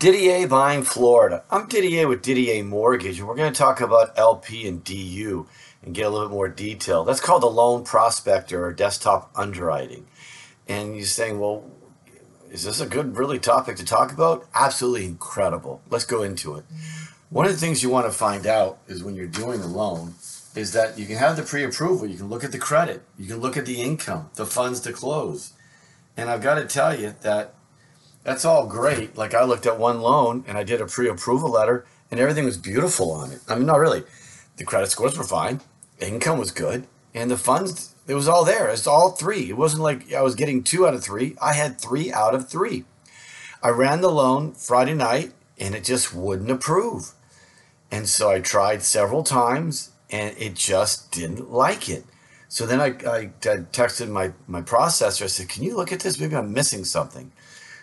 Didier buying Florida. I'm Didier with DDA Mortgage, and we're going to talk about LP and DU and get a little bit more detail. That's called the loan prospector or desktop underwriting. And you're saying, well, is this a good, really topic to talk about? Absolutely incredible. Let's go into it. One of the things you want to find out is when you're doing a loan is that you can have the pre-approval, you can look at the credit, you can look at the income, the funds to close. And I've got to tell you that that's all great. Like I looked at one loan and I did a pre-approval letter and everything was beautiful on it. I mean, not really. The credit scores were fine, income was good, and the funds it was all there. It's all three. It wasn't like I was getting two out of three. I had three out of three. I ran the loan Friday night and it just wouldn't approve. And so I tried several times and it just didn't like it. So then I, I, I texted my, my processor. I said, Can you look at this? Maybe I'm missing something.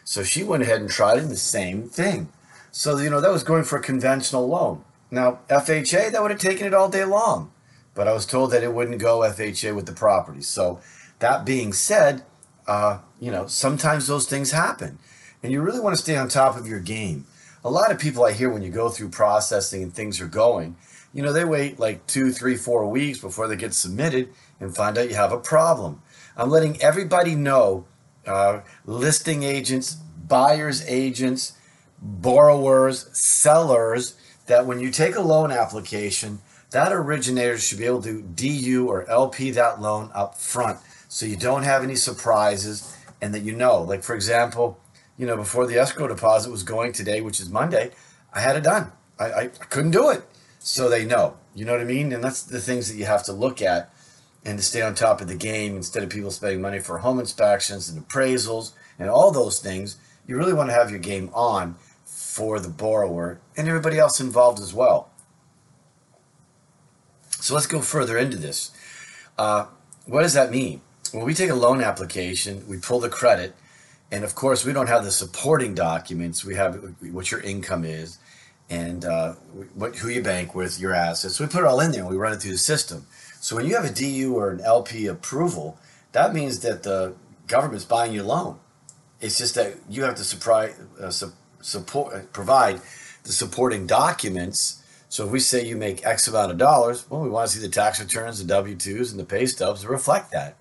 So she went ahead and tried the same thing. So, you know, that was going for a conventional loan. Now, FHA, that would have taken it all day long. But I was told that it wouldn't go FHA with the property. So, that being said, uh, you know, sometimes those things happen. And you really want to stay on top of your game. A lot of people I hear when you go through processing and things are going, you know, they wait like two, three, four weeks before they get submitted and find out you have a problem. I'm letting everybody know uh, listing agents, buyers agents, borrowers, sellers, that when you take a loan application, that originator should be able to DU or LP that loan up front so you don't have any surprises and that you know. Like, for example, you know, before the escrow deposit was going today, which is Monday, I had it done. I, I couldn't do it. So they know. You know what I mean? And that's the things that you have to look at and to stay on top of the game instead of people spending money for home inspections and appraisals and all those things. You really want to have your game on for the borrower and everybody else involved as well. So let's go further into this. Uh, what does that mean? When we take a loan application, we pull the credit, and of course, we don't have the supporting documents. We have what your income is, and uh, what who you bank with, your assets. So we put it all in there, and we run it through the system. So when you have a DU or an LP approval, that means that the government's buying your loan. It's just that you have to supply, uh, su- support, uh, provide the supporting documents. So if we say you make X amount of dollars, well, we want to see the tax returns, the W twos, and the pay stubs to reflect that.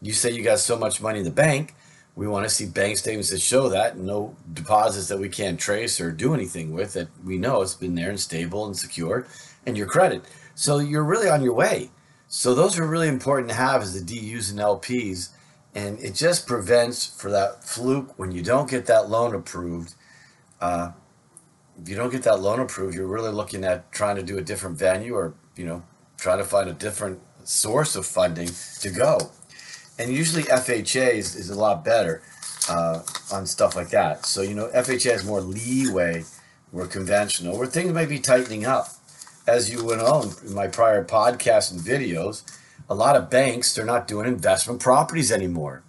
You say you got so much money in the bank, we want to see bank statements that show that, no deposits that we can't trace or do anything with that we know it's been there and stable and secure, and your credit. So you're really on your way. So those are really important to have as the DUs and LPs, and it just prevents for that fluke when you don't get that loan approved. Uh, if you don't get that loan approved, you're really looking at trying to do a different venue or you know trying to find a different source of funding to go. And usually FHA is, is a lot better uh, on stuff like that. So you know FHA has more leeway where conventional, where things may be tightening up as you went on in my prior podcasts and videos, a lot of banks they're not doing investment properties anymore.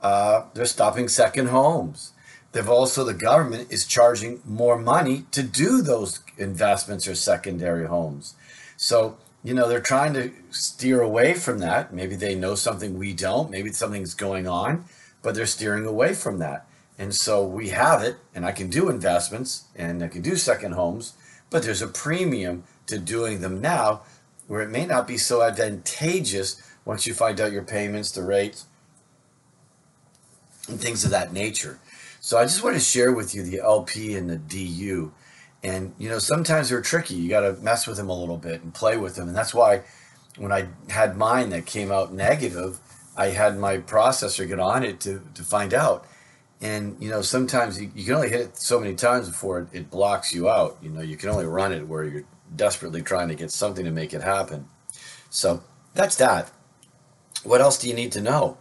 Uh, they're stopping second homes. They've also the government is charging more money to do those investments or secondary homes. So you know they're trying to steer away from that. Maybe they know something we don't. Maybe something's going on, but they're steering away from that. And so we have it, and I can do investments and I can do second homes, but there's a premium to doing them now where it may not be so advantageous once you find out your payments, the rates, and things of that nature. So I just want to share with you the LP and the DU. And, you know, sometimes they're tricky. You got to mess with them a little bit and play with them. And that's why when I had mine that came out negative, I had my processor get on it to, to find out. And, you know, sometimes you, you can only hit it so many times before it, it blocks you out. You know, you can only run it where you're desperately trying to get something to make it happen. So that's that. What else do you need to know?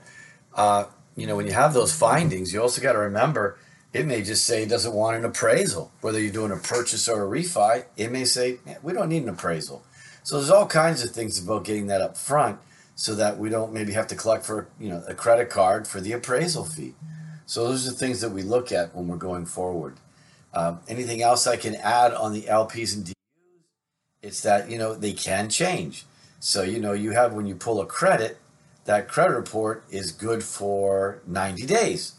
Uh, you know, when you have those findings, you also got to remember it may just say it doesn't want an appraisal. Whether you're doing a purchase or a refi, it may say we don't need an appraisal. So there's all kinds of things about getting that up front so that we don't maybe have to collect for you know a credit card for the appraisal fee. So those are things that we look at when we're going forward. Um, anything else I can add on the LPs and It's that you know they can change. So you know you have when you pull a credit, that credit report is good for 90 days.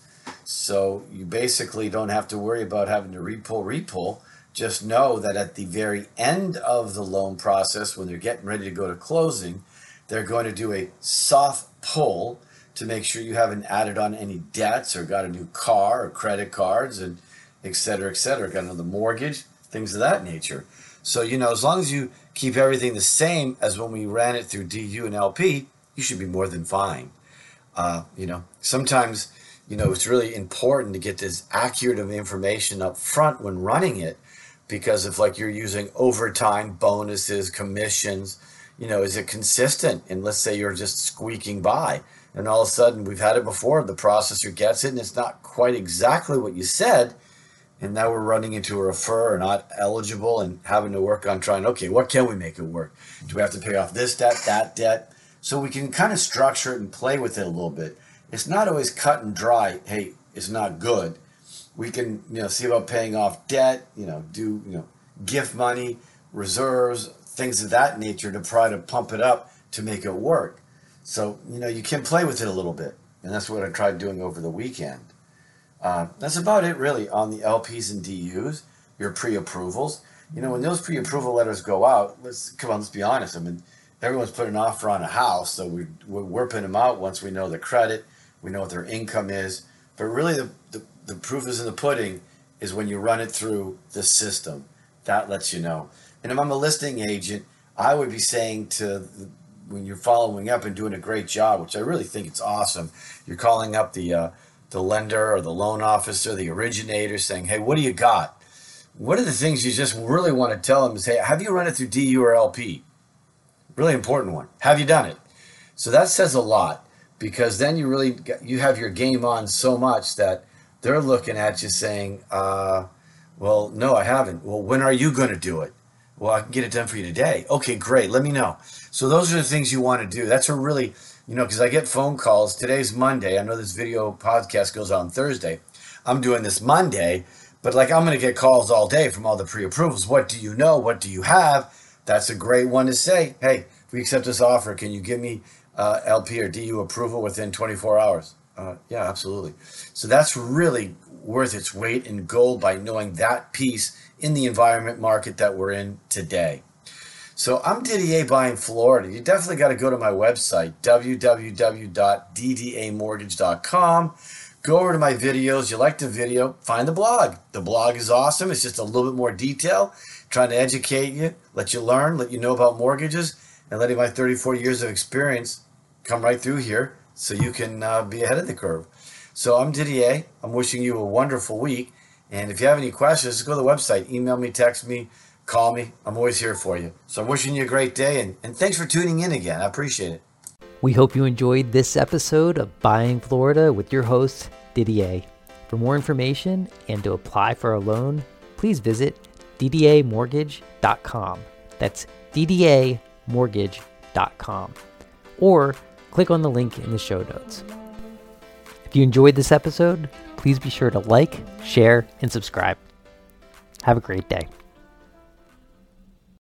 So you basically don't have to worry about having to repull, repull. Just know that at the very end of the loan process, when they're getting ready to go to closing, they're going to do a soft pull to make sure you haven't added on any debts or got a new car or credit cards and et cetera, et cetera, got another mortgage, things of that nature. So, you know, as long as you keep everything the same as when we ran it through DU and LP, you should be more than fine. Uh, you know, sometimes, you know, it's really important to get this accurate of information up front when running it because if like you're using overtime bonuses, commissions, you know, is it consistent? And let's say you're just squeaking by, and all of a sudden we've had it before. The processor gets it, and it's not quite exactly what you said, and now we're running into a refer or not eligible, and having to work on trying. Okay, what can we make it work? Do we have to pay off this debt, that debt? So we can kind of structure it and play with it a little bit. It's not always cut and dry. Hey, it's not good. We can, you know, see about paying off debt. You know, do you know gift money, reserves, things of that nature to try to pump it up to make it work. So, you know, you can play with it a little bit. And that's what I tried doing over the weekend. Uh, that's about it, really, on the LPs and DUs, your pre approvals. You know, when those pre approval letters go out, let's come on, let's be honest. I mean, everyone's putting an offer on a house, so we, we're putting them out once we know the credit, we know what their income is. But really, the, the, the proof is in the pudding is when you run it through the system. That lets you know. And if I'm a listing agent, I would be saying to when you're following up and doing a great job, which I really think it's awesome. You're calling up the uh, the lender or the loan officer, the originator, saying, "Hey, what do you got? What are the things you just really want to tell them? Is hey, have you run it through DU or LP? Really important one. Have you done it? So that says a lot because then you really you have your game on so much that they're looking at you saying, uh, "Well, no, I haven't. Well, when are you going to do it?" Well, I can get it done for you today. Okay, great. Let me know. So those are the things you want to do. That's a really, you know, because I get phone calls. Today's Monday. I know this video podcast goes on Thursday. I'm doing this Monday, but like I'm going to get calls all day from all the pre-approvals. What do you know? What do you have? That's a great one to say. Hey, if we accept this offer, can you give me uh, LP or DU approval within 24 hours? Uh, yeah, absolutely. So that's really worth its weight in gold by knowing that piece in the environment market that we're in today. So I'm Didier buying Florida. You definitely got to go to my website, www.ddamortgage.com. Go over to my videos. You like the video, find the blog. The blog is awesome. It's just a little bit more detail, trying to educate you, let you learn, let you know about mortgages, and letting my 34 years of experience come right through here so you can uh, be ahead of the curve. So I'm Didier. I'm wishing you a wonderful week. And if you have any questions, go to the website, email me, text me, call me. I'm always here for you. So I'm wishing you a great day and, and thanks for tuning in again. I appreciate it. We hope you enjoyed this episode of Buying Florida with your host, Didier. For more information and to apply for a loan, please visit ddamortgage.com. That's ddamortgage.com. Or click on the link in the show notes. If you enjoyed this episode, please be sure to like, share, and subscribe. Have a great day.